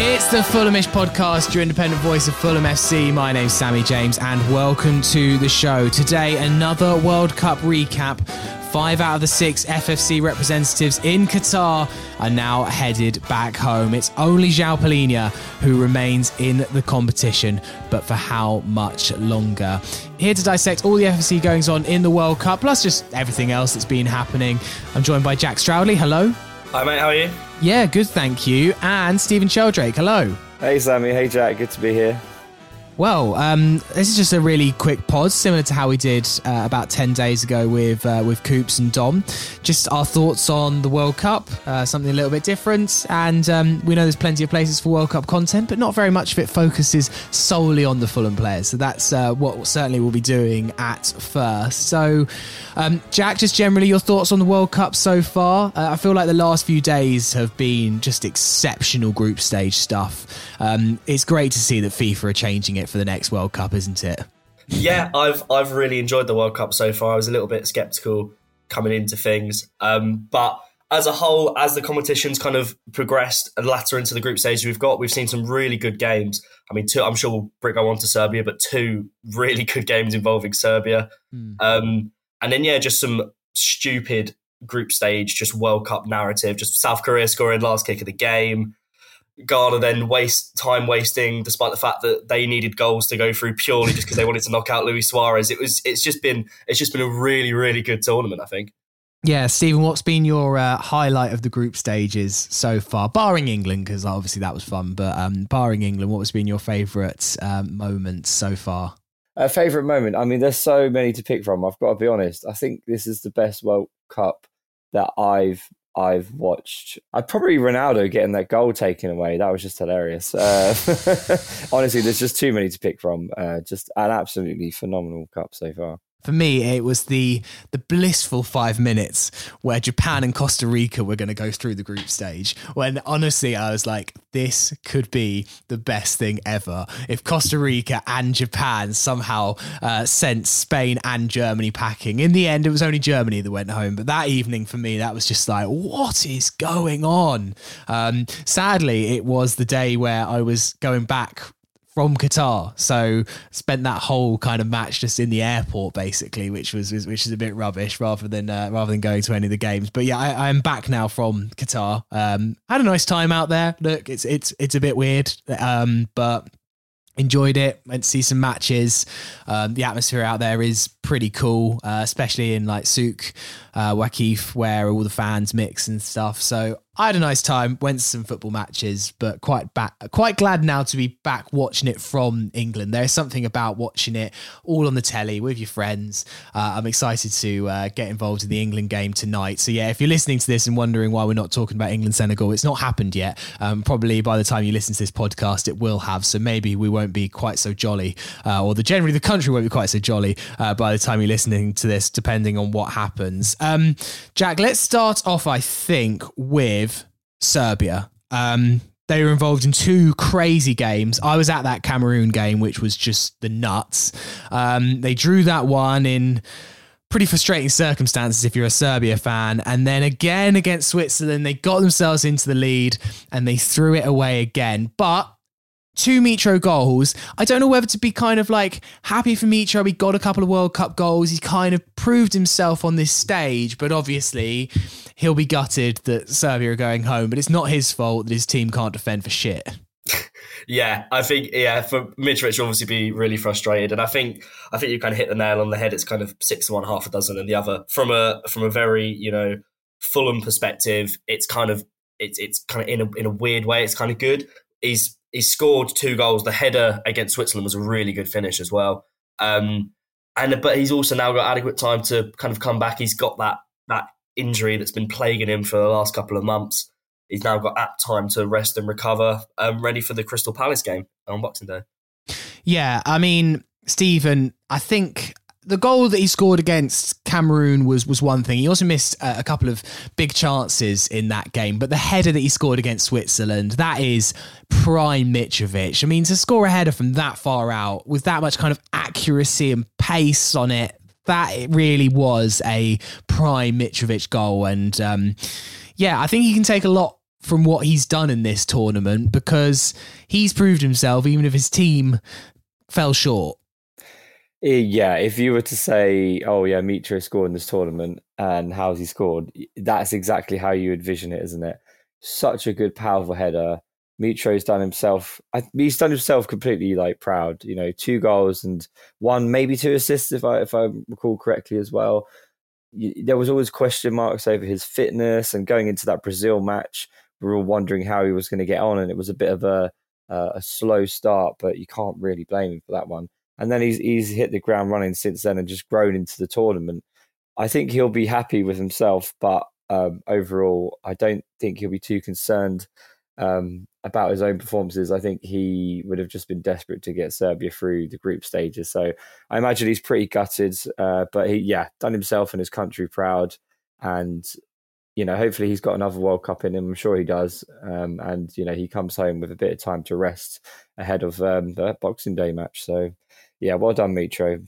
It's the Fulhamish podcast, your independent voice of Fulham FC. My name's Sammy James, and welcome to the show. Today, another World Cup recap. Five out of the six FFC representatives in Qatar are now headed back home. It's only João Palhinha who remains in the competition, but for how much longer? Here to dissect all the FFC goings on in the World Cup, plus just everything else that's been happening. I'm joined by Jack Stroudley. Hello. Hi, mate. How are you? Yeah, good, thank you. And Stephen Sheldrake. Hello. Hey, Sammy. Hey, Jack. Good to be here. Well, um, this is just a really quick pod, similar to how we did uh, about ten days ago with uh, with Coops and Dom. Just our thoughts on the World Cup, uh, something a little bit different. And um, we know there's plenty of places for World Cup content, but not very much of it focuses solely on the Fulham players. So that's uh, what certainly we'll be doing at first. So, um, Jack, just generally your thoughts on the World Cup so far. Uh, I feel like the last few days have been just exceptional group stage stuff. Um, it's great to see that FIFA are changing it for the next World Cup, isn't it? Yeah, I've I've really enjoyed the World Cup so far. I was a little bit skeptical coming into things, um, but as a whole, as the competition's kind of progressed and latter into the group stage we've got, we've seen some really good games. I mean, two, I'm sure we'll go on to Serbia, but two really good games involving Serbia. Mm. Um, and then, yeah, just some stupid group stage, just World Cup narrative, just South Korea scoring last kick of the game. Ghana then waste time wasting, despite the fact that they needed goals to go through purely just because they wanted to knock out Luis Suarez. It was it's just been it's just been a really really good tournament. I think. Yeah, Stephen, what's been your uh, highlight of the group stages so far, barring England, because obviously that was fun, but um, barring England, what has been your favourite um, moments so far? A favourite moment? I mean, there's so many to pick from. I've got to be honest. I think this is the best World Cup that I've I've watched. I probably Ronaldo getting that goal taken away. That was just hilarious. Uh, honestly, there's just too many to pick from. Uh, just an absolutely phenomenal cup so far. For me, it was the the blissful five minutes where Japan and Costa Rica were going to go through the group stage. When honestly, I was like, this could be the best thing ever if Costa Rica and Japan somehow uh, sent Spain and Germany packing. In the end, it was only Germany that went home. But that evening for me, that was just like, what is going on? Um, sadly, it was the day where I was going back from Qatar. So spent that whole kind of match just in the airport, basically, which was which is a bit rubbish rather than uh, rather than going to any of the games. But yeah, I, am back now from Qatar. Um, had a nice time out there. Look, it's it's it's a bit weird, um, but enjoyed it went to see some matches um, the atmosphere out there is pretty cool uh, especially in like souk uh, Waqif, where all the fans mix and stuff so I had a nice time, went to some football matches, but quite back, quite glad now to be back watching it from England. There's something about watching it all on the telly with your friends. Uh, I'm excited to uh, get involved in the England game tonight. So yeah, if you're listening to this and wondering why we're not talking about England Senegal, it's not happened yet. Um, probably by the time you listen to this podcast, it will have. So maybe we won't be quite so jolly, uh, or the generally the country won't be quite so jolly uh, by the time you're listening to this, depending on what happens. Um, Jack, let's start off. I think with Serbia. Um, they were involved in two crazy games. I was at that Cameroon game, which was just the nuts. Um, they drew that one in pretty frustrating circumstances if you're a Serbia fan. And then again against Switzerland, they got themselves into the lead and they threw it away again. But two Mitro goals. I don't know whether to be kind of like happy for Mitro. He got a couple of World Cup goals. He kind of proved himself on this stage, but obviously he'll be gutted that Serbia are going home. But it's not his fault that his team can't defend for shit. yeah, I think yeah for Mitrovic obviously be really frustrated, and I think I think you kind of hit the nail on the head. It's kind of six one, half a dozen, and the other from a from a very you know Fulham perspective. It's kind of it's it's kind of in a in a weird way. It's kind of good he's he scored two goals. The header against Switzerland was a really good finish as well. Um, and but he's also now got adequate time to kind of come back. He's got that that injury that's been plaguing him for the last couple of months. He's now got apt time to rest and recover, um, ready for the Crystal Palace game on Boxing Day. Yeah, I mean, Stephen, I think the goal that he scored against Cameroon was was one thing. He also missed a, a, couple of big chances in that game, but the header that he scored against Switzerland, that is prime Mitrovic. I mean, to score a header from that far out with that much kind of accuracy and pace on it, that it really was a prime Mitrovic goal. And um, yeah, I think he can take a lot from what he's done in this tournament because he's proved himself, even if his team fell short. Eh, yeah, if you were to say, "Oh yeah, Mitro scored in this tournament, and how's he scored?" That's exactly how you envision it, isn't it? Such a good, powerful header. Mitro's done himself. He's done himself completely like proud. You know, two goals and one, maybe two assists, if I if I recall correctly as well. There was always question marks over his fitness, and going into that Brazil match, we were all wondering how he was going to get on, and it was a bit of a uh, a slow start, but you can't really blame him for that one and then he's he's hit the ground running since then and just grown into the tournament. I think he'll be happy with himself, but um, overall, I don't think he'll be too concerned um, about his own performances. I think he would have just been desperate to get Serbia through the group stages. So I imagine he's pretty gutted, uh, but he, yeah, done himself and his country proud, and you know, hopefully he's got another World Cup in him. I'm sure he does. Um, and, you know, he comes home with a bit of time to rest ahead of um, the Boxing Day match. So, yeah, well done, Mitro.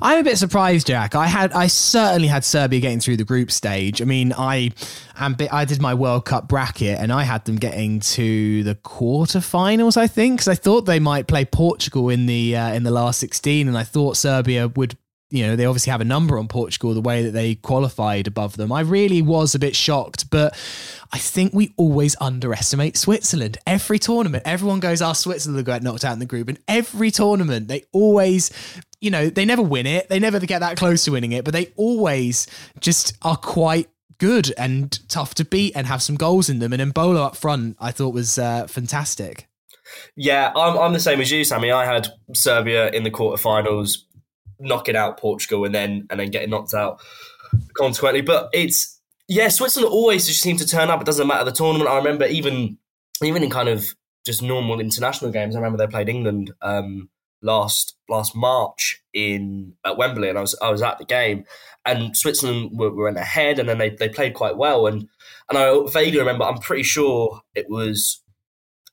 I'm a bit surprised, Jack. I had, I certainly had Serbia getting through the group stage. I mean, I, I did my World Cup bracket, and I had them getting to the quarterfinals. I think because I thought they might play Portugal in the uh, in the last 16, and I thought Serbia would you know, they obviously have a number on Portugal, the way that they qualified above them. I really was a bit shocked, but I think we always underestimate Switzerland. Every tournament, everyone goes, "Our oh, Switzerland got knocked out in the group," and every tournament they always, you know, they never win it, they never get that close to winning it, but they always just are quite good and tough to beat and have some goals in them. And Embolo up front, I thought was uh, fantastic. Yeah, I'm, I'm the same as you, Sammy. I had Serbia in the quarterfinals knocking out Portugal and then and then getting knocked out consequently. But it's yeah, Switzerland always just seem to turn up. It doesn't matter the tournament. I remember even even in kind of just normal international games. I remember they played England um, last last March in at Wembley, and I was I was at the game, and Switzerland were, were in ahead, and then they they played quite well, and and I vaguely remember. I'm pretty sure it was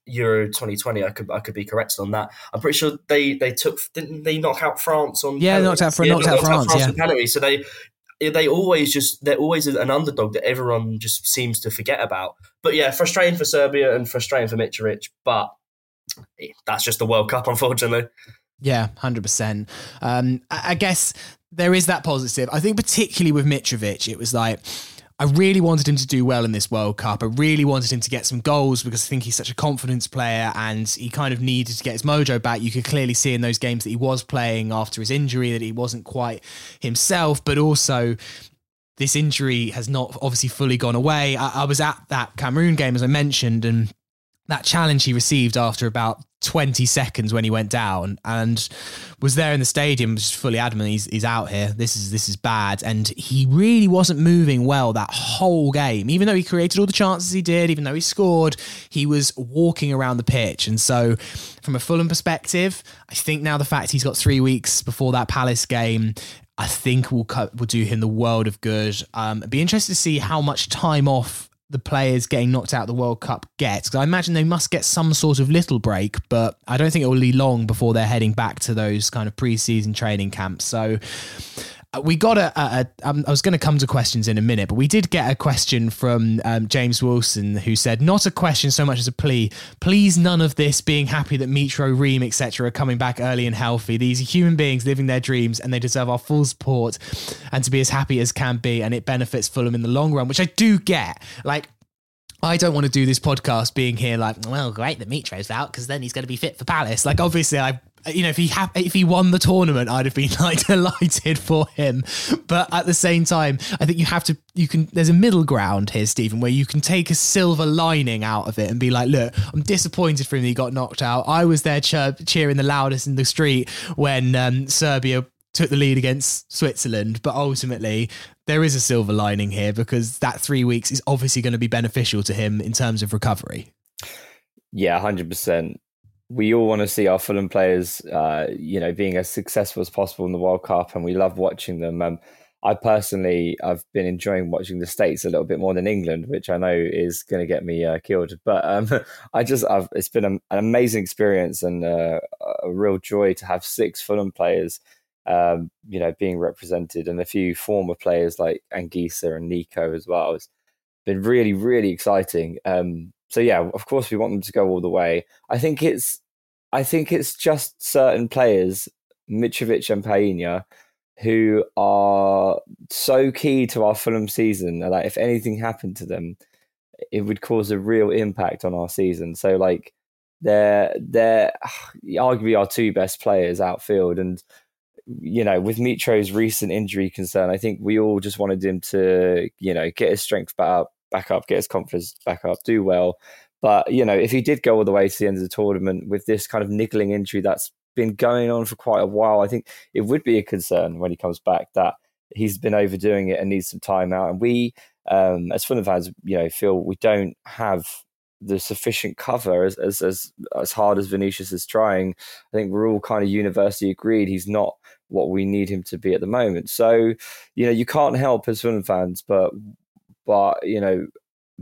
Euro 2020. I could I could be corrected on that. I'm pretty sure they they took didn't they knock out France on yeah penalties? knocked out for yeah, knocked, knocked out France, France yeah penalty. So they they always just they're always an underdog that everyone just seems to forget about. But yeah, frustrating for Serbia and frustrating for Mitrovic, but that's just the World Cup, unfortunately. Yeah, hundred um, percent. I guess there is that positive. I think particularly with Mitrovic, it was like I really wanted him to do well in this World Cup. I really wanted him to get some goals because I think he's such a confidence player and he kind of needed to get his mojo back. You could clearly see in those games that he was playing after his injury that he wasn't quite himself, but also this injury has not obviously fully gone away. I, I was at that Cameroon game, as I mentioned, and that challenge he received after about 20 seconds when he went down and was there in the stadium just fully adamant he's, he's out here this is this is bad. And he really wasn't moving well that whole game. Even though he created all the chances he did even though he scored he was walking around the pitch. And so from a Fulham perspective I think now the fact he's got three weeks before that Palace game I think will will do him the world of good. Um, be interested to see how much time off the players getting knocked out of the World Cup get. Because I imagine they must get some sort of little break, but I don't think it will be long before they're heading back to those kind of pre-season training camps. So we got a. a, a um, I was going to come to questions in a minute, but we did get a question from um, James Wilson who said, "Not a question so much as a plea. Please, none of this. Being happy that Mitro, Ream, etc. are coming back early and healthy. These are human beings living their dreams, and they deserve our full support and to be as happy as can be. And it benefits Fulham in the long run, which I do get. Like." I don't want to do this podcast being here like, well, great that Mitro's out because then he's going to be fit for Palace. Like, obviously, I you know, if he ha- if he won the tournament, I'd have been like delighted for him. But at the same time, I think you have to. You can. There's a middle ground here, Stephen, where you can take a silver lining out of it and be like, look, I'm disappointed for him that he got knocked out. I was there cheering the loudest in the street when um, Serbia took the lead against Switzerland, but ultimately there is a silver lining here because that three weeks is obviously going to be beneficial to him in terms of recovery. Yeah, hundred percent we all want to see our Fulham players, uh, you know, being as successful as possible in the World Cup, and we love watching them. Um, I personally, I've been enjoying watching the States a little bit more than England, which I know is going to get me uh, killed. But um, I just, I've, it's been an amazing experience and uh, a real joy to have six Fulham players, um, you know, being represented, and a few former players like Anguissa and Nico as well. It's been really, really exciting. Um, so yeah, of course we want them to go all the way. I think it's I think it's just certain players, Mitrovic and Palhinha, who are so key to our Fulham season that if anything happened to them, it would cause a real impact on our season. So like they're they're arguably our two best players outfield and you know, with Mitro's recent injury concern, I think we all just wanted him to, you know, get his strength back up, back up, get his confidence back up, do well. But you know, if he did go all the way to the end of the tournament with this kind of niggling injury that's been going on for quite a while, I think it would be a concern when he comes back that he's been overdoing it and needs some time out. And we, um, as Fulham fans, you know, feel we don't have the sufficient cover as as as, as hard as Vinicius is trying. I think we're all kind of universally agreed he's not what we need him to be at the moment. So, you know, you can't help as Fulham fans, but but you know,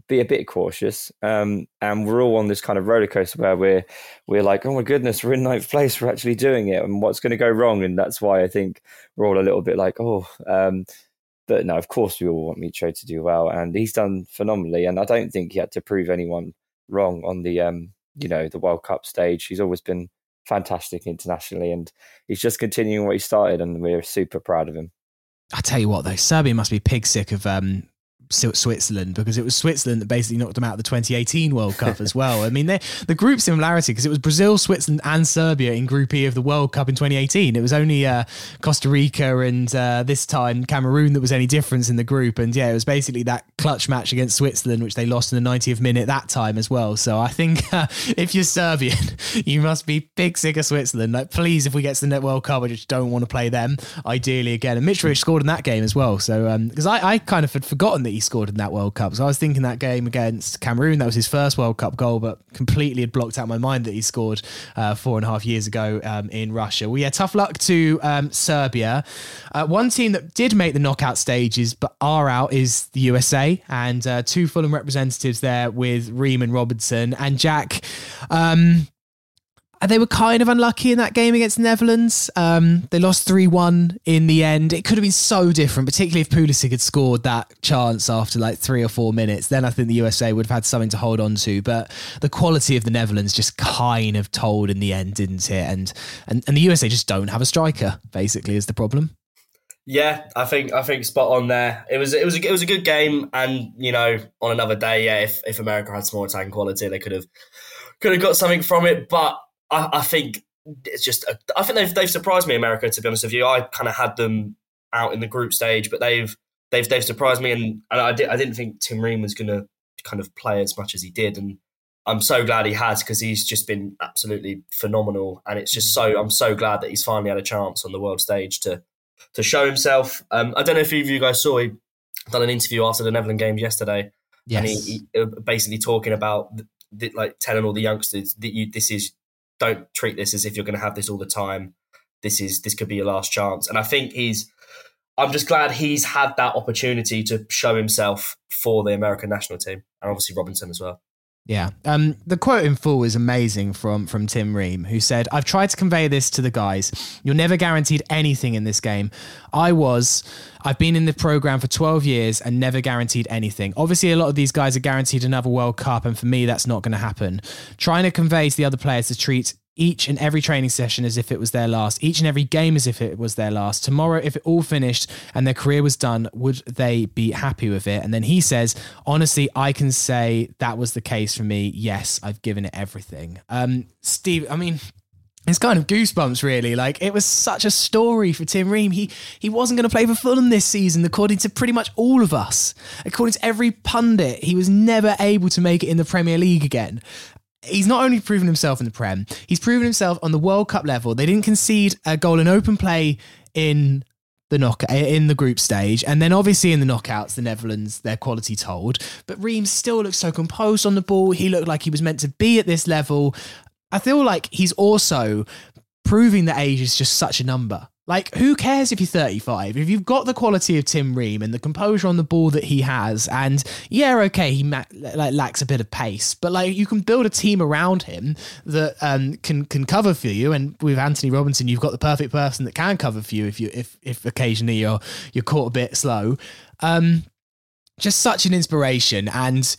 be a bit cautious. Um, and we're all on this kind of roller coaster where we're we're like, oh my goodness, we're in ninth place, we're actually doing it, and what's going to go wrong? And that's why I think we're all a little bit like, oh. Um, but no, of course we all want Mitro to do well, and he's done phenomenally. And I don't think he had to prove anyone wrong on the um, you know the World Cup stage. He's always been fantastic internationally, and he's just continuing what he started, and we're super proud of him. I tell you what, though, Serbia must be pig sick of um, Switzerland because it was Switzerland that basically knocked them out of the 2018 World Cup as well. I mean, the group similarity because it was Brazil, Switzerland, and Serbia in Group E of the World Cup in 2018. It was only uh, Costa Rica and uh, this time Cameroon that was any difference in the group. And yeah, it was basically that clutch match against Switzerland, which they lost in the 90th minute that time as well. So I think uh, if you're Serbian, you must be big sick of Switzerland. Like, please, if we get to the Net World Cup, I just don't want to play them. Ideally, again, and Mitrovic scored in that game as well. So because um, I, I kind of had forgotten that he scored in that World Cup. So I was thinking that game against Cameroon, that was his first World Cup goal, but completely had blocked out my mind that he scored uh, four and a half years ago um, in Russia. Well, yeah, tough luck to um, Serbia. Uh, one team that did make the knockout stages but are out is the USA, and uh, two Fulham representatives there with Ream and Robinson. And Jack, um, they were kind of unlucky in that game against the Netherlands. Um, they lost 3 1 in the end. It could have been so different, particularly if Pulisic had scored that chance after like three or four minutes. Then I think the USA would have had something to hold on to. But the quality of the Netherlands just kind of told in the end, didn't it? And, and, and the USA just don't have a striker, basically, is the problem. Yeah, I think I think spot on there. It was it was a, it was a good game, and you know, on another day, yeah, if, if America had some more attacking quality, they could have could have got something from it. But I, I think it's just a, I think they've they've surprised me, America. To be honest with you, I kind of had them out in the group stage, but they've they've they've surprised me, and, and I did I didn't think Tim Ream was going to kind of play as much as he did, and I'm so glad he has because he's just been absolutely phenomenal, and it's just so I'm so glad that he's finally had a chance on the world stage to to show himself. Um, I don't know if any of you guys saw he done an interview after the Netherlands games yesterday, yes. and he, he, uh, basically talking about the, the, like telling all the youngsters that you this is don't treat this as if you're going to have this all the time. This is this could be your last chance. And I think he's. I'm just glad he's had that opportunity to show himself for the American national team, and obviously Robinson as well. Yeah. Um, the quote in full is amazing from from Tim Ream, who said, I've tried to convey this to the guys. You're never guaranteed anything in this game. I was. I've been in the program for 12 years and never guaranteed anything. Obviously, a lot of these guys are guaranteed another World Cup, and for me, that's not going to happen. Trying to convey to the other players to treat each and every training session as if it was their last, each and every game as if it was their last. Tomorrow, if it all finished and their career was done, would they be happy with it? And then he says, honestly, I can say that was the case for me. Yes, I've given it everything. Um, Steve, I mean, it's kind of goosebumps really like it was such a story for tim ream he he wasn't going to play for fulham this season according to pretty much all of us according to every pundit he was never able to make it in the premier league again he's not only proven himself in the prem he's proven himself on the world cup level they didn't concede a goal in open play in the knock eh, in the group stage, and then obviously in the knockouts, the Netherlands their quality told. But Reams still looks so composed on the ball. He looked like he was meant to be at this level. I feel like he's also proving that age is just such a number. Like, who cares if you're 35? If you've got the quality of Tim Ream and the composure on the ball that he has, and yeah, okay, he ma- like lacks a bit of pace, but like you can build a team around him that um, can can cover for you. And with Antonee Robinson, you've got the perfect person that can cover for you if you if if occasionally you're you're caught a bit slow. Um, just such an inspiration, and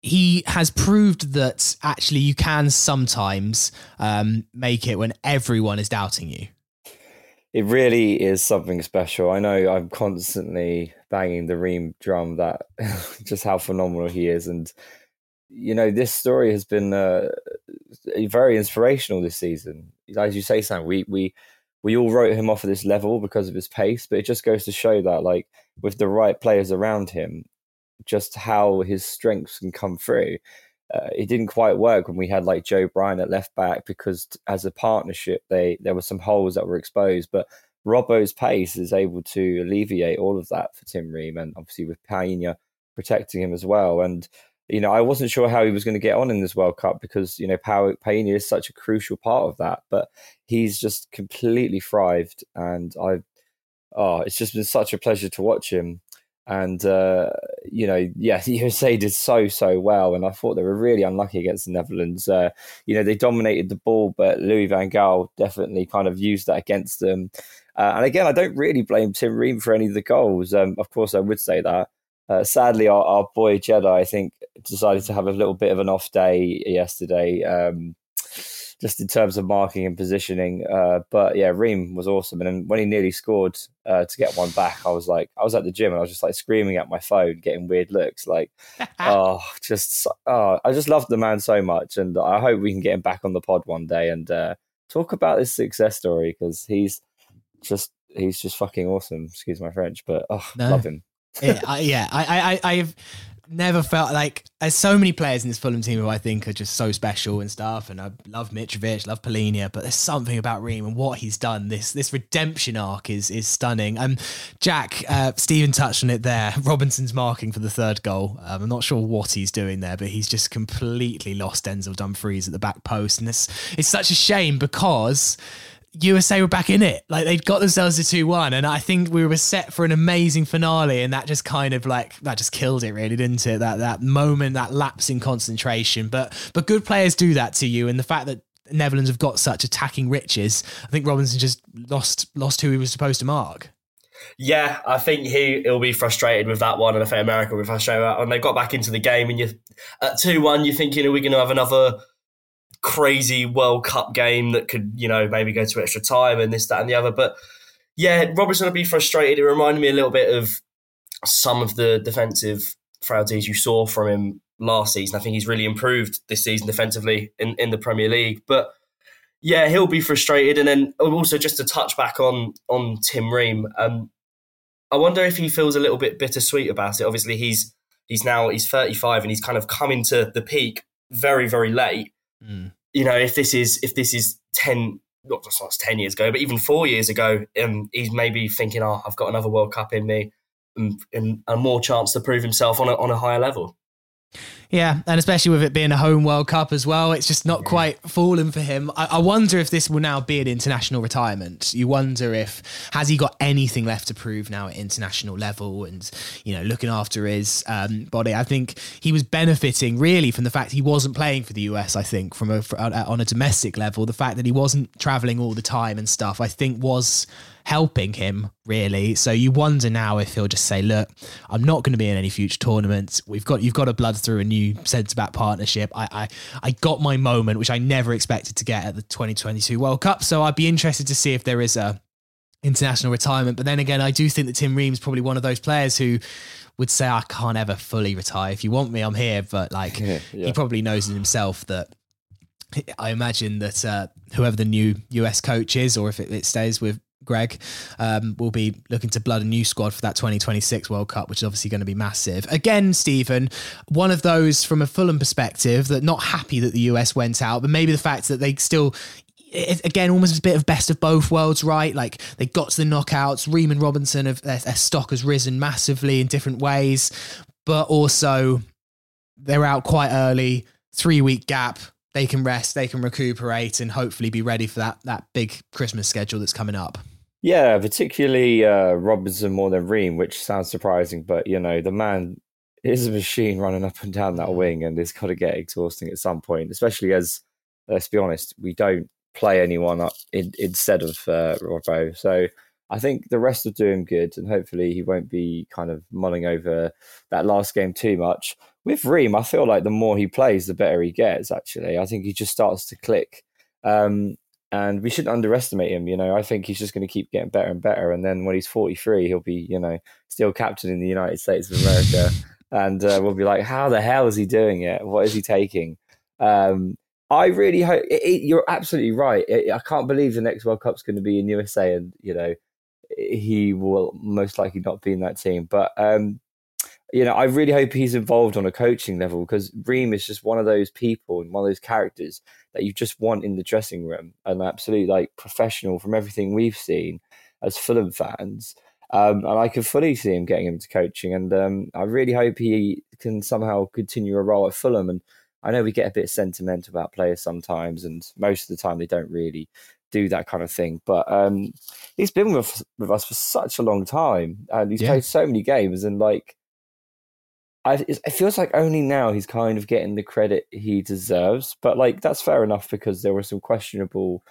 he has proved that actually you can sometimes um, make it when everyone is doubting you. It really is something special. I know I'm constantly banging the Ream drum that just how phenomenal he is, and you know this story has been uh, very inspirational this season. As you say, Sam, we we we all wrote him off at this level because of his pace, but it just goes to show that like with the right players around him, just how his strengths can come through. Uh, it didn't quite work when we had like Joe Bryan at left back because as a partnership they there were some holes that were exposed but Robbo's pace is able to alleviate all of that for Tim Ream and obviously with Palhinha protecting him as well. And you know I wasn't sure how he was going to get on in this World Cup because you know Palhinha is such a crucial part of that but he's just completely thrived and I've oh it's just been such a pleasure to watch him and uh, you know, yeah, USA did so so well, and I thought they were really unlucky against the Netherlands. Uh, you know, they dominated the ball, but Louis van Gaal definitely kind of used that against them. Uh, and again, I don't really blame Tim Ream for any of the goals. Um, of course, I would say that. Uh, sadly, our, our, boy Jedi, I think, decided to have a little bit of an off day yesterday. Um, just in terms of marking and positioning. Uh, but yeah, Ream was awesome. And then when he nearly scored uh, to get one back, I was like, I was at the gym and I was just like screaming at my phone, getting weird looks. Like, oh, just, oh, I just loved the man so much. And I hope we can get him back on the pod one day and uh, talk about his success story because he's just, he's just fucking awesome. Excuse my French, but oh, no. love him. yeah, I, yeah, I, I, I've never felt like there's so many players in this Fulham team who I think are just so special and stuff. And I love Mitrovic, love Palhinha, but there's something about Ream and what he's done. This this redemption arc is is stunning. Um, Jack, uh, Stephen touched on it there. Robinson's marking for the third goal. Um, I'm not sure what he's doing there, but he's just completely lost Denzel Dumfries at the back post, and it's it's such a shame because USA were back in it. Like they'd got themselves to 2 1. And I think we were set for an amazing finale. And that just kind of like, that just killed it, really, didn't it? That that moment, that lapse in concentration. But but good players do that to you. And the fact that Netherlands have got such attacking riches, I think Robinson just lost lost who he was supposed to mark. Yeah, I think he he'll be frustrated with that one, and I think America will be frustrated one. They got back into the game, and you at two one, you're thinking, are we going to have another crazy World Cup game that could, you know, maybe go to extra time and this, that, and the other. But yeah, Robertson would be frustrated. It reminded me a little bit of some of the defensive frailties you saw from him last season. I think he's really improved this season defensively in, in the Premier League. But yeah, he'll be frustrated. And then also just to touch back on on Tim Ream, um, I wonder if he feels a little bit bittersweet about it. Obviously, he's he's now he's 35 and he's kind of come into the peak very very late. Mm. You know, if this is if this is ten not just not ten years ago, but even four years ago, um, he's maybe thinking, "Oh, I've got another World Cup in me, and, and a more chance to prove himself on a, on a higher level." Yeah, and especially with it being a home World Cup as well, it's just not quite fallen for him. I, I, wonder if this will now be an international retirement. You wonder if has he got anything left to prove now at international level, and you know, looking after his um, body. I think he was benefiting really from the fact he wasn't playing for the US. I think from a for, on a domestic level, the fact that he wasn't traveling all the time and stuff, I think was helping him really. So you wonder now if he'll just say, "Look, I'm not going to be in any future tournaments. We've got you've got to blood through a new centre back partnership. I, I I got my moment, which I never expected to get at the 2022 World Cup. So I'd be interested to see if there is a international retirement. But then again, I do think that Tim Ream's probably one of those players who would say, "I can't ever fully retire. If you want me, I'm here." But like, yeah, yeah. he probably knows in himself that I imagine that uh, whoever the new US coach is, or if it, it stays with Greg, um, will be looking to blood a new squad for that 2026 World Cup, which is obviously going to be massive. Again, Stephen, one of those from a Fulham perspective that not happy that the US went out, but maybe the fact that they still. It, again, almost a bit of best of both worlds, right? Like they got to the knockouts. Ream Robinson, of their, their stock has risen massively in different ways, but also they're out quite early. Three week gap they can rest, they can recuperate, and hopefully be ready for that that big Christmas schedule that's coming up. Yeah, particularly uh, Robinson more than Ream, which sounds surprising, but you know the man is a machine running up and down that wing, and it's got to get exhausting at some point. Especially as, let's be honest, we don't play anyone up in, instead of uh, Robbo, so I think the rest will do him good, and hopefully he won't be kind of mulling over that last game too much. With Ream, I feel like the more he plays, the better he gets. Actually, I think he just starts to click, um, and we shouldn't underestimate him. You know, I think he's just going to keep getting better and better, and then when he's forty three, he'll be you know still captain in the United States of America, and uh, we'll be like, how the hell is he doing it? What is he taking? Um, I really hope it, it, you're absolutely right. It, I can't believe the next World Cup's going to be in USA, and you know he will most likely not be in that team. But um, you know, I really hope he's involved on a coaching level because Ream is just one of those people and one of those characters that you just want in the dressing room, an absolute like professional from everything we've seen as Fulham fans. Um, and I can fully see him getting into coaching, and um, I really hope he can somehow continue a role at Fulham. And I know we get a bit sentimental about players sometimes, and most of the time they don't really do that kind of thing. But um, he's been with with us for such a long time, and he's yeah. played so many games, and like, I, it feels like only now he's kind of getting the credit he deserves. But like, that's fair enough because there were some questionable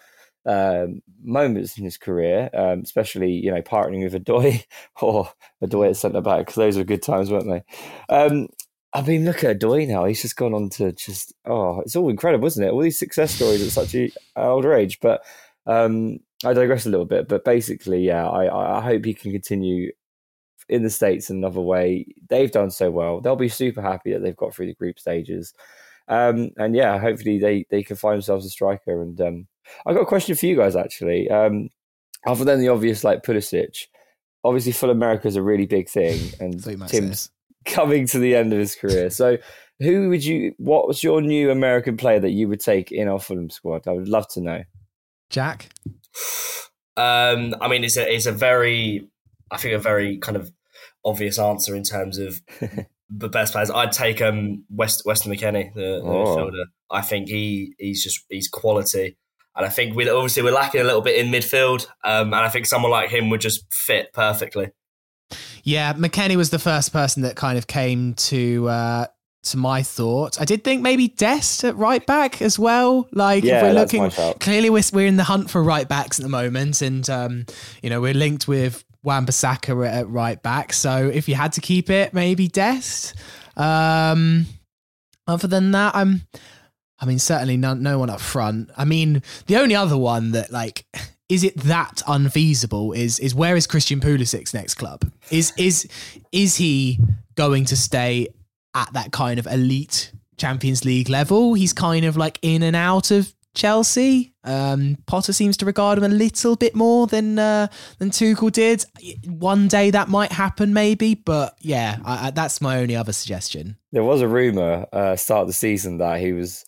um, moments in his career, um, especially you know partnering with Adoy or Odoi at centre back those were good times, weren't they? Um, I mean, look at Adoy now. He's just gone on to just oh, it's all incredible, isn't it? All these success stories at such an older age, but um, I digress a little bit, but basically, yeah, I, I hope he can continue in the states in another way. They've done so well; they'll be super happy that they've got through the group stages. Um, and yeah, hopefully they they can find themselves a striker. And um, I got a question for you guys actually. Um, other than the obvious, like Pulisic, obviously full America is a really big thing, and Tim's coming to the end of his career. So, who would you? What was your new American player that you would take in our Fulham squad? I would love to know. Jack? Um, I mean, it's a it's a very, I think a very kind of obvious answer in terms of the best players. I'd take um West Weston McKennie, the, the oh. midfielder. I think he he's just he's quality, and I think we obviously we're lacking a little bit in midfield, um, and I think someone like him would just fit perfectly. Yeah, McKennie was the first person that kind of came to uh, to my thought. I did think maybe Dest at right back as well. Like yeah, if we're looking clearly we're, we're in the hunt for right backs at the moment and um, you know, we're linked with Wan-Bissaka at right back. So if you had to keep it, maybe Dest. Um, other than that, I'm I mean certainly no, no one up front. I mean, the only other one that like is it that unfeasible is is where is Christian Pulisic's next club? Is is is he going to stay at that kind of elite Champions League level. He's kind of like in and out of Chelsea. Um, Potter seems to regard him a little bit more than uh, than Tuchel did. One day that might happen, maybe, but yeah, I, I, that's my only other suggestion. There was a rumor uh, start of the season that he was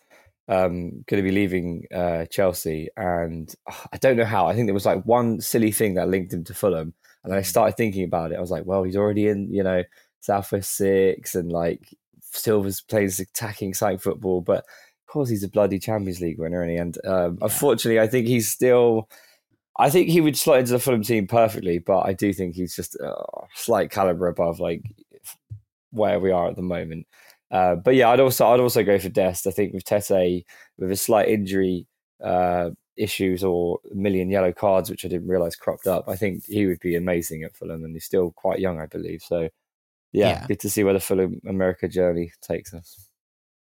um, going to be leaving uh, Chelsea, and uh, I don't know how. I think there was like one silly thing that linked him to Fulham, and I started thinking about it. I was like, well, he's already in, you know, Southwest Six and like Silva's plays attacking side football, but course he's a bloody Champions League winner, and and um, unfortunately, I think he's still. I think he would slot into the Fulham team perfectly, but I do think he's just a slight caliber above like where we are at the moment. Uh, but yeah, I'd also I'd also go for Dest. I think with Tete with a slight injury uh, issues or a million yellow cards, which I didn't realize cropped up, I think he would be amazing at Fulham, and he's still quite young, I believe. So yeah, yeah, good to see where the Fulham America journey takes us.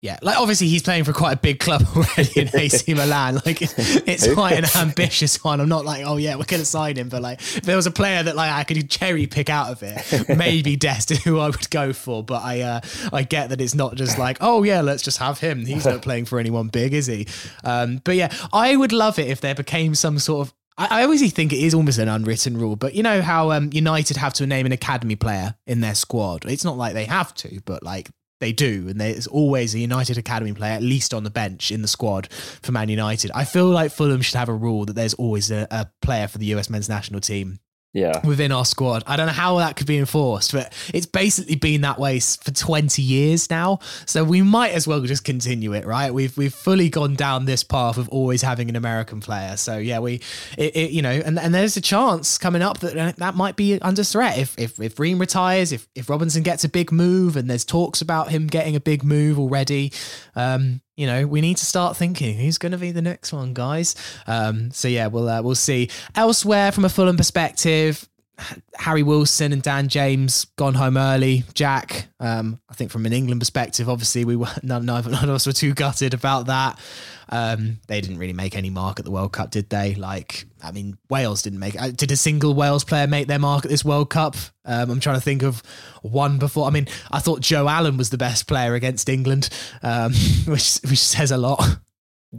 Yeah, like obviously he's playing for quite a big club already in AC Milan. Like it's quite an ambitious one. I'm not like, oh yeah, we're gonna sign him, but like if there was a player that like I could cherry pick out of it, maybe Dest who I would go for. But I uh, I get that it's not just like, oh yeah, let's just have him. He's not playing for anyone big, is he? Um, but yeah, I would love it if there became some sort of I, I always think it is almost an unwritten rule, but you know how um, United have to name an academy player in their squad. It's not like they have to, but like they do, and there's always a United Academy player at least on the bench in the squad for Man United. I feel like Fulham should have a rule that there's always a, a player for the US men's national team Yeah. within our squad. I don't know how that could be enforced, but it's basically been that way for 20 years now. So we might as well just continue it, right? We've we've fully gone down this path of always having an American player. So yeah, we it, it, you know, and, and there's a chance coming up that uh, that might be under threat if if if Ream retires, if if Robinson gets a big move, and there's talks about him getting a big move already. Um, you know, we need to start thinking who's going to be the next one, guys. Um, so yeah, we'll uh, we'll see. Elsewhere, from a Fulham perspective, Harry Wilson and Dan James gone home early. Jack, um, I think from an England perspective, obviously we were none, none of us were too gutted about that. Um, they didn't really make any mark at the World Cup, did they? Like, I mean, Wales didn't make. uh, Did a single Wales player make their mark at this World Cup? Um, I'm trying to think of one before. I mean, I thought Joe Allen was the best player against England, um, which which says a lot.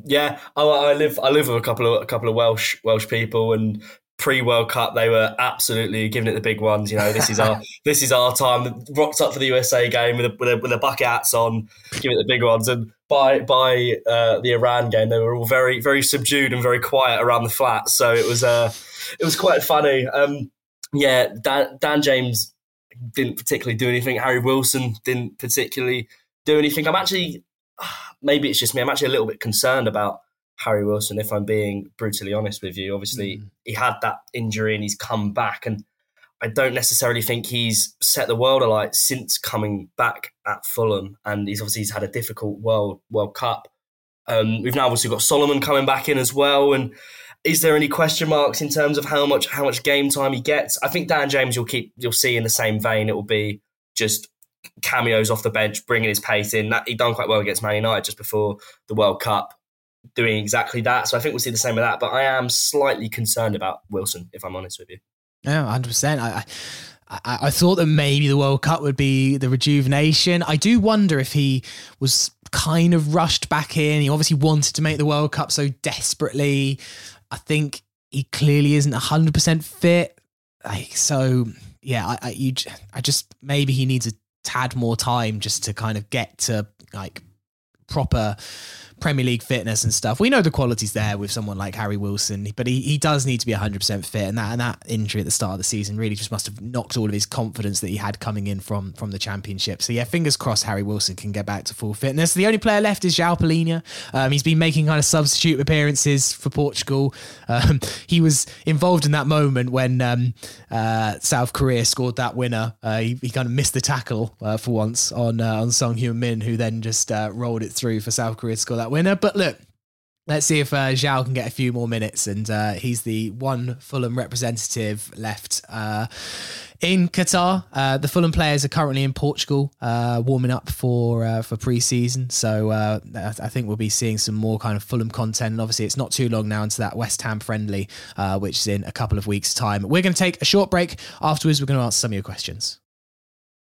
Yeah, I, I live I live with a couple of a couple of Welsh Welsh people, and pre World Cup they were absolutely giving it the big ones. You know, this is our this is our time. Rocked up for the USA game with a, with a, with a bucket hats on, giving it the big ones. And by by uh, the Iran game, they were all very very subdued and very quiet around the flat. So it was uh, it was quite funny. Um, yeah, Dan, Dan James didn't particularly do anything. Harry Wilson didn't particularly do anything. I'm actually maybe it's just me. I'm actually a little bit concerned about Harry Wilson, if I'm being brutally honest with you. Obviously, he had that injury and he's come back, and I don't necessarily think he's set the world alight since coming back at Fulham. And he's obviously he's had a difficult World World Cup. Um, we've now obviously got Solomon coming back in as well, and is there any question marks in terms of how much how much game time he gets? I think Dan James you'll keep you'll see in the same vein. It will be just cameos off the bench, bringing his pace in. That he done quite well against Man United just before the World Cup, doing exactly that. So I think we'll see the same with that. But I am slightly concerned about Wilson, if I'm honest with you. Yeah, hundred percent. I, I I thought that maybe the World Cup would be the rejuvenation. I do wonder if he was kind of rushed back in. He obviously wanted to make the World Cup so desperately. I think he clearly isn't hundred percent fit. Like so, yeah. I I, you, I just maybe he needs a tad more time just to kind of get to like proper Premier League fitness and stuff. We know the quality's there with someone like Harry Wilson, but he, he does need to be 100% fit. And that and that injury at the start of the season really just must have knocked all of his confidence that he had coming in from from the championship. So yeah, fingers crossed Harry Wilson can get back to full fitness. The only player left is João Palhinha. Um, he's been making kind of substitute appearances for Portugal. Um, he was involved in that moment when um, uh, South Korea scored that winner. Uh, he, he kind of missed the tackle uh, for once on uh, on Son Heung-min, who then just uh, rolled it through for South Korea to score that winner. But look, let's see if uh, João can get a few more minutes, and uh, he's the one Fulham representative left uh, in Qatar. Uh, the Fulham players are currently in Portugal, uh, warming up for uh, for pre-season. So uh, I I think we'll be seeing some more kind of Fulham content. And obviously, it's not too long now into that West Ham friendly, uh, which is in a couple of weeks' time. We're going to take a short break. Afterwards, we're going to answer some of your questions.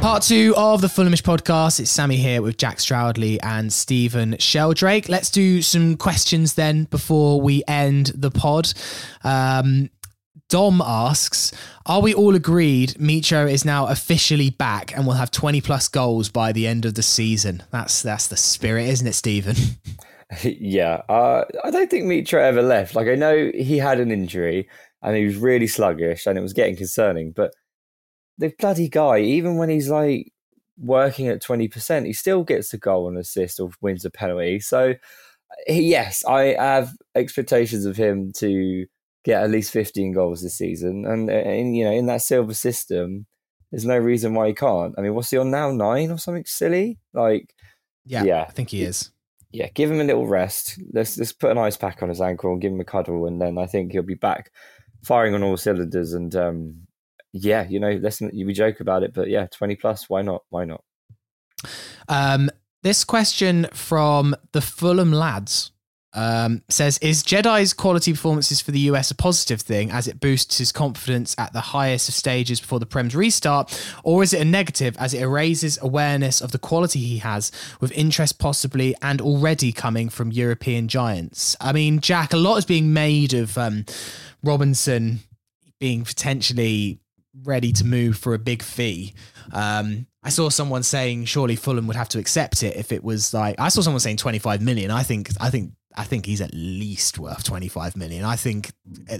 Part two of the Fulhamish podcast. It's Sammy here with Jack Stroudley and Stephen Sheldrake. Let's do some questions then before we end the pod. Um, Dom asks, are we all agreed Mitro is now officially back and will have 20 plus goals by the end of the season? That's that's the spirit, isn't it, Stephen? yeah, uh, I don't think Mitro ever left. Like I know he had an injury and he was really sluggish and it was getting concerning, but the bloody guy, even when he's like working at twenty percent, he still gets a goal and assist or wins a penalty. So yes, I have expectations of him to get at least fifteen goals this season, and, and you know in that Silva system, there's no reason why he can't. I mean, what's he on now? Nine or something silly? Like, Yeah, Yeah. I think he is. yeah, give him a little rest. Let's let's put an ice pack on his ankle and give him a cuddle, and then I think he'll be back firing on all cylinders. And um, yeah, you know, listen, we joke about it, but yeah, twenty plus, why not? Why not? Um, this question from the Fulham lads um, says: Is Jedi's quality performances for the US a positive thing as it boosts his confidence at the highest of stages before the Prem's restart, or is it a negative as it erases awareness of the quality he has, with interest possibly and already coming from European giants? I mean, Jack, a lot is being made of um, Robinson being potentially ready to move for a big fee. Um, I saw someone saying surely Fulham would have to accept it if it was like I saw someone saying 25 million. I think I think I think he's at least worth 25 million. I think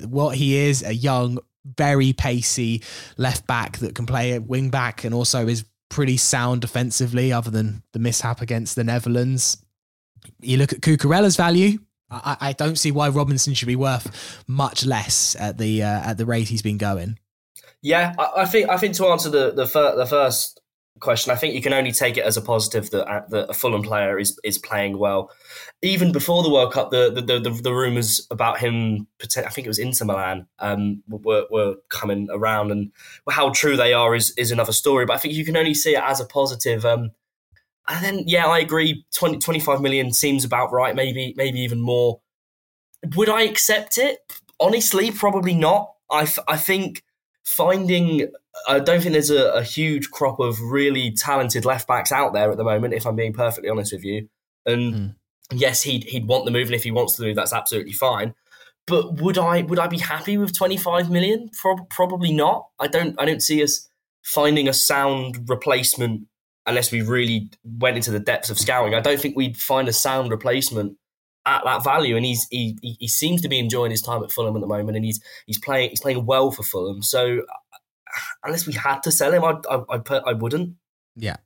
what he is a young, very pacey left back that can play at wing back and also is pretty sound defensively other than the mishap against the Netherlands. You look at Cucurella's value, I, I don't see why Robinson should be worth much less at the uh, at the rate he's been going. Yeah, I, I think I think to answer the the, fir- the first question, I think you can only take it as a positive that uh, that a Fulham player is is playing well. Even before the World Cup, the the the, the rumors about him, I think it was Inter Milan, um, were were coming around, and how true they are is is another story. But I think you can only see it as a positive. Um, and then, yeah, I agree. 20, 25 million seems about right. Maybe maybe even more. Would I accept it? Honestly, probably not. I, f- I think finding I don't think there's a, a, huge crop of really talented left backs out there at the moment. If I'm being perfectly honest with you, and mm. yes, he'd he'd want the move, and if he wants the move, that's absolutely fine. But would I would I be happy with 25 million? Pro- probably not. I don't I don't see us finding a sound replacement unless we really went into the depths of scouting. I don't think we'd find a sound replacement at that value, and he's he he seems to be enjoying his time at Fulham at the moment, and he's he's playing he's playing well for Fulham. So uh, unless we had to sell him, I I I, I wouldn't. Yeah.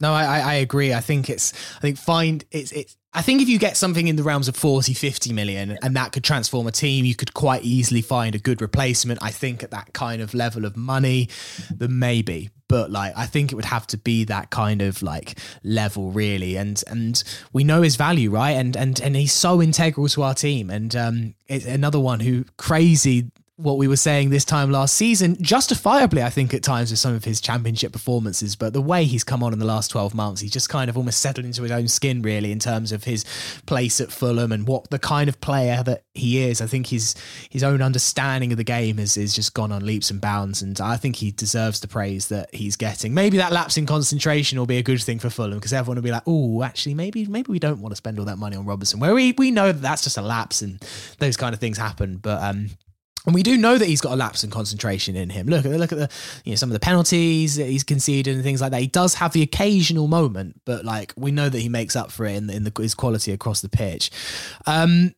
No, I, I agree. I think it's, I think find it's, it's, I think if you get something in the realms of 40, 50 million and that could transform a team, you could quite easily find a good replacement. I think at that kind of level of money, then maybe. But like, I think it would have to be that kind of like level really. And, and we know his value, right? And, and, and he's so integral to our team. And, um, another one who crazy what we were saying this time last season, justifiably, I think, at times with some of his championship performances. But the way he's come on in the last 12 months, he's just kind of almost settled into his own skin, really, in terms of his place at Fulham and what the kind of player that he is. I think his his own understanding of the game has, is just gone on leaps and bounds. And I think he deserves the praise that he's getting. Maybe that lapse in concentration will be a good thing for Fulham because everyone will be like, oh, actually, maybe maybe we don't want to spend all that money on Robinson. Where we, we know that that's just a lapse and those kind of things happen. But, um, and we do know that he's got a lapse in concentration in him. Look at look at the you know some of the penalties that he's conceded and things like that. He does have the occasional moment, but like we know that he makes up for it in, in the, his quality across the pitch. Um,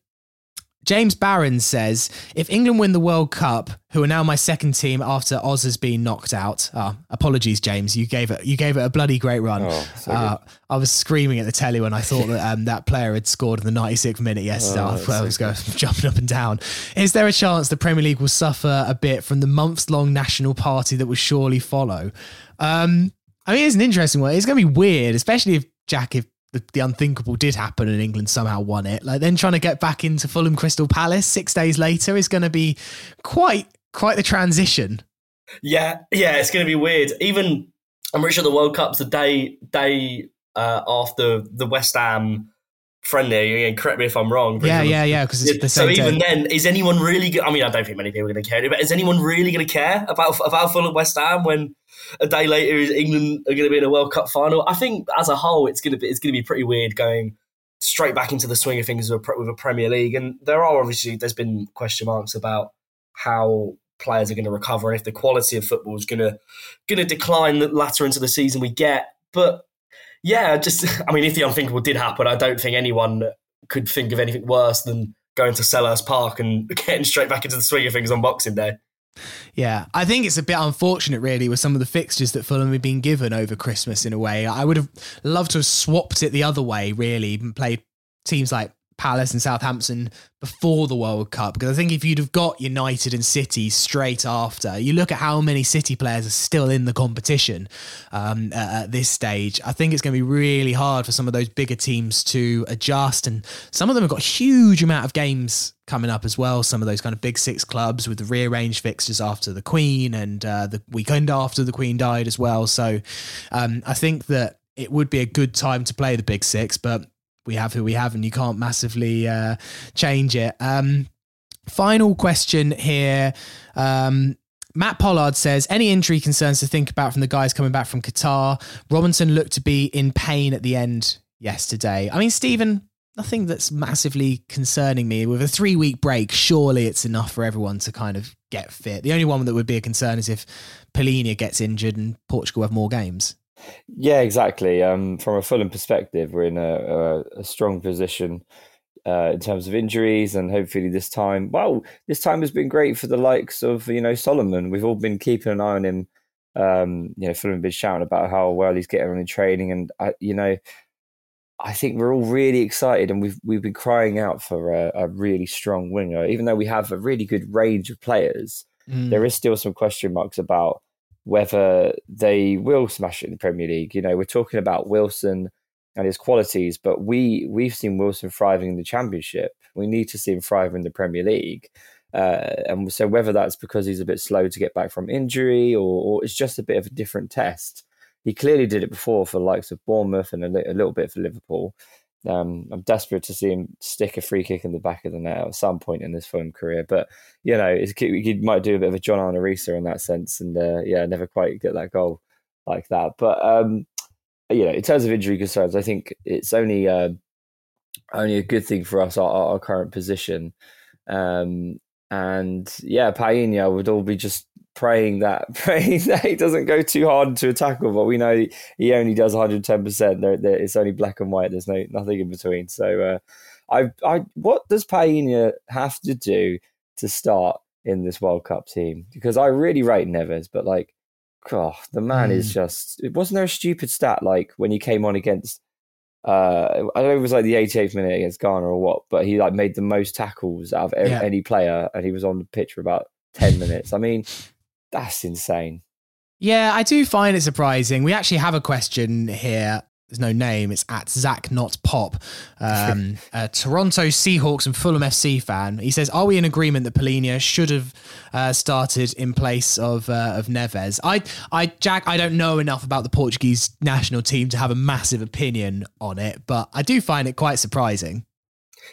James Barron says, if England win the World Cup, who are now my second team after Oz has been knocked out. Oh, apologies, James. You gave it you gave it a bloody great run. Oh, so uh, I was screaming at the telly when I thought that um, that player had scored in the 96th minute yesterday. Oh, I was going, jumping up and down. Is there a chance the Premier League will suffer a bit from the months long national party that will surely follow? Um, I mean, it's an interesting one. It's going to be weird, especially if Jack, if the, the, unthinkable did happen and England somehow won it. Like then trying to get back into Fulham Crystal Palace six days later is going to be quite quite the transition. Yeah, yeah, it's going to be weird. Even I'm pretty sure the World Cup's the day day uh, after the West Ham friendly. And correct me if I'm wrong. Yeah, yeah, yeah. Because it's the same. so even then, is anyone really? I mean, I don't think many people are going to care, but is anyone really going to care about about Fulham West Ham when? A day later, is England are going to be in a World Cup final. I think, as a whole, it's going to be it's going to be pretty weird going straight back into the swing of things with a, with a Premier League. And there are obviously there's been question marks about how players are going to recover and if the quality of football is going to going to decline the latter into the season we get. But yeah, just I mean, if the unthinkable did happen, I don't think anyone could think of anything worse than going to Selhurst Park and getting straight back into the swing of things on Boxing Day. Yeah, I think it's a bit unfortunate, really, with some of the fixtures that Fulham have been given over Christmas. In a way, I would have loved to have swapped it the other way, really, and played teams like Palace and Southampton before the World Cup. Because I think if you'd have got United and City straight after, you look at how many City players are still in the competition um, at this stage. I think it's going to be really hard for some of those bigger teams to adjust, and some of them have got a huge amount of games coming up as well. Some of those kind of big six clubs with the rearranged fixtures after the Queen and uh, the weekend after the Queen died as well. So um, I think that it would be a good time to play the big six, but we have who we have, and you can't massively uh, change it. Um, final question here. Um, Matt Pollard says, any injury concerns to think about from the guys coming back from Qatar? Robinson looked to be in pain at the end yesterday. I mean, Stephen, nothing that's massively concerning me. With a three week break, surely it's enough for everyone to kind of get fit. The only one that would be a concern is if Palhinha gets injured and Portugal have more games. Yeah, exactly. Um, from a Fulham perspective, we're in a, a, a strong position uh, in terms of injuries, and hopefully this time, well, this time has been great for the likes of you know Solomon. We've all been keeping an eye on him. Um, you know, Fulham have been shouting about how well he's getting on in training, and I, you know, I think we're all really excited, and we've we've been crying out for a, a really strong winger. Even though we have a really good range of players, mm. there is still some question marks about whether they will smash it in the Premier League. You know, we're talking about Wilson and his qualities, but we we've seen Wilson thriving in the Championship. We need to see him thrive in the Premier League. Uh, and so whether that's because he's a bit slow to get back from injury or, or, it's just a bit of a different test. He clearly did it before for the likes of Bournemouth and a, li- a little bit for Liverpool. Um, I'm desperate to see him stick a free kick in the back of the net at some point in his Fulham career. But you know, he might do a bit of a John Arne Riise in that sense, and uh, yeah, never quite get that goal like that. But um, you know, in terms of injury concerns, I think it's only uh, only a good thing for us our, our current position. Um, and yeah, Palhinha would all be just praying that praying that he doesn't go too hard into a tackle, but we know he only does 110. percent It's only black and white. There's no nothing in between. So, uh, I, I, what does Palhinha have to do to start in this World Cup team? Because I really rate Neves, but like, God, the man mm. is hmm. just. It wasn't there a stupid stat like when he came on against. Uh, I don't know if it was like the 88th minute against Ghana or what, but he like made the most tackles out of yeah. any player, and he was on the pitch for about 10 minutes. I mean, that's insane. Yeah, I do find it surprising. We actually have a question here. There's no name. It's at Zach Not Pop, um, a Toronto Seahawks and Fulham FC fan. He says, "Are we in agreement that Palhinha should have uh, started in place of uh, of Neves?" I, I, Jack, I don't know enough about the Portuguese national team to have a massive opinion on it, but I do find it quite surprising.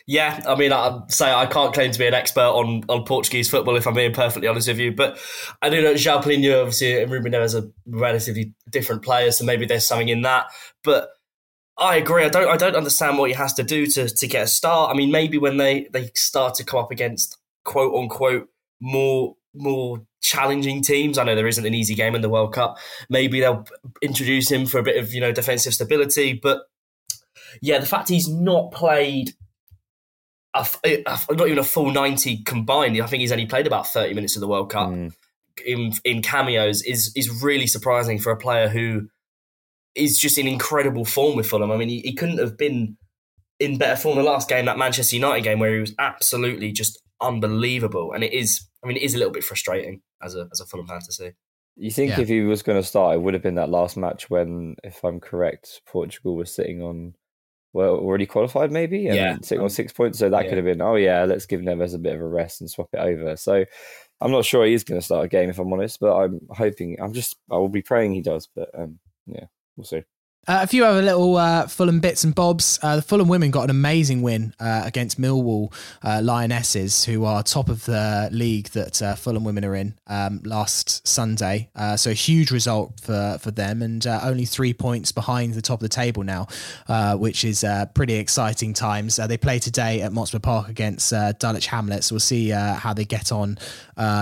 Yeah, I mean, I say I can't claim to be an expert on, on Portuguese football if I'm being perfectly honest with you, but I do know João Palhinha, obviously, and Ruben Neves are relatively different players, so maybe there's something in that. But I agree. I don't. I don't understand what he has to do to to get a start. I mean, maybe when they they start to come up against quote unquote more more challenging teams. I know there isn't an easy game in the World Cup. Maybe they'll introduce him for a bit of you know defensive stability, but yeah, the fact he's not played a, a, not even a full 90 combined. I think he's only played about 30 minutes of the World Cup mm. in in cameos is is really surprising for a player who is just in incredible form with Fulham. I mean, he, he couldn't have been in better form the last game, that Manchester United game, where he was absolutely just unbelievable. And it is, I mean, it is a little bit frustrating as a as a Fulham fan to see. You think yeah. if he was going to start, it would have been that last match when, if I'm correct, Portugal was sitting on well already qualified maybe and yeah. sitting on six points. So that yeah. could have been, oh yeah, let's give Neves a bit of a rest and swap it over. So I'm not sure he is going to start a game if I'm honest, but I'm hoping. I'm just I will be praying he does, but um, yeah, we'll see. Uh, a few other little uh, Fulham bits and bobs. Uh, the Fulham women got an amazing win uh, against Millwall uh, Lionesses, who are top of the league that uh, Fulham women are in um, last Sunday. so a huge result for, for them, and only three points behind the top of the table now, which is pretty exciting times. they play today at Motspur Park against Dulwich Hamlet, so we'll see how they get on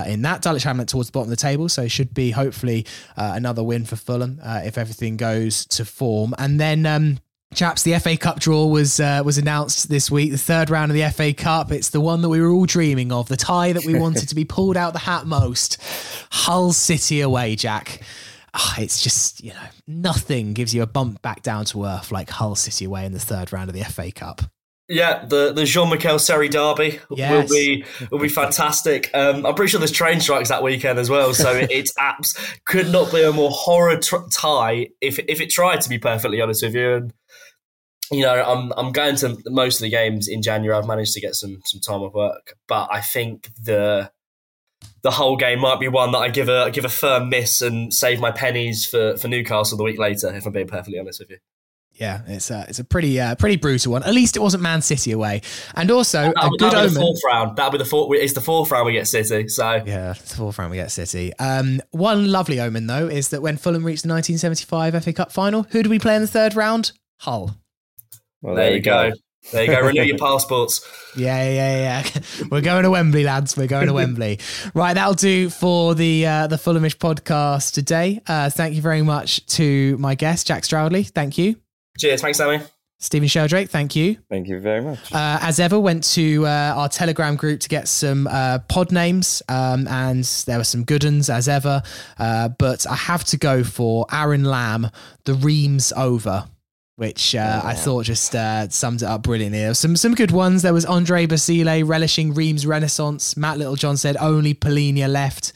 in that. Dulwich Hamlet towards the bottom of the table, so it should be hopefully another win for Fulham if everything goes to form. And then um, Chaps, the FA Cup draw was uh, was announced this week. The third round of the FA Cup. It's the one that we were all dreaming of. The tie that we wanted to be pulled out the hat most. Hull City away, Jack. Oh, it's just you know nothing gives you a bump back down to earth like Hull City away in the third round of the FA Cup. Yeah, the the Jean Michel Seri derby Yes. will be will be fantastic. Um, I'm pretty sure there's train strikes that weekend as well, so it, it's apps could not be a more horror tr- tie if if it tried to be perfectly honest with you. And you know, I'm I'm going to most of the games in January. I've managed to get some some time off work, but I think the the whole game might be one that I give a give a firm miss and save my pennies for for Newcastle the week later. If I'm being perfectly honest with you. Yeah, it's a it's a pretty uh, pretty brutal one. At least it wasn't Man City away, and also a That'll, good that'll be the fourth round. That'll be the fourth. It's the fourth round we get City. So Yeah, it's the fourth round we get City. Um, one lovely omen though is that when Fulham reached the 1975 FA Cup final, who do we play in the third round? Hull. Well, there, you go. There you go. Renew your passports. Yeah, yeah, yeah. We're going to Wembley, lads. We're going to Wembley. Right, that'll do for the uh, the Fulhamish podcast today. Uh, thank you very much to my guest, Jack Stroudley. Thank you. Cheers. Thanks, Sammy. Stephen Sheldrake, thank you. Thank you very much. Uh, as ever, went to uh, our Telegram group to get some uh, pod names, um, and there were some good ones as ever. Uh, but I have to go for Aaron Lamb, the Reams over, which uh, I thought just uh, sums it up brilliantly. There some some good ones. There was Andre Basile relishing Reams Renaissance. Matt Littlejohn said only Palhinha left.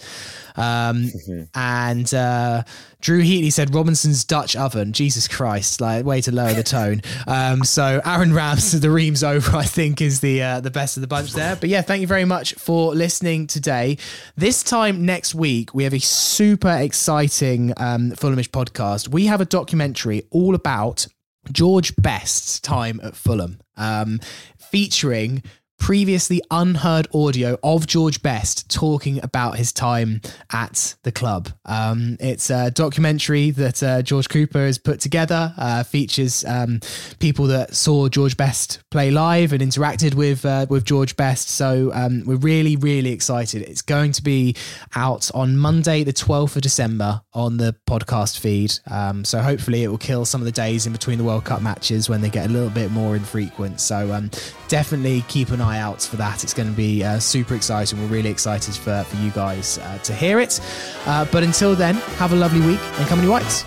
Um, and uh, Drew Heatley said Robinson's Dutch oven. Jesus Christ, like way to lower the tone. Um, so Aaron Rams, the reams over, I think is the uh, the best of the bunch there. But yeah, thank you very much for listening today. This time next week, we have a super exciting um, Fulhamish podcast. We have a documentary all about George Best's time at Fulham, um, featuring previously unheard audio of George Best talking about his time at the club. Um, it's a documentary that uh, George Cooper has put together, uh, features um, people that saw George Best play live and interacted with uh, with George Best. So um, we're really, really excited. It's going to be out on Monday, the 12th of December on the podcast feed. Um, so hopefully it will kill some of the days in between the World Cup matches when they get a little bit more infrequent. So um, definitely keep an eye out for that. It's going to be uh, super exciting. We're really excited for, for you guys uh, to hear it. Uh, but until then, have a lovely week and come on, you whites.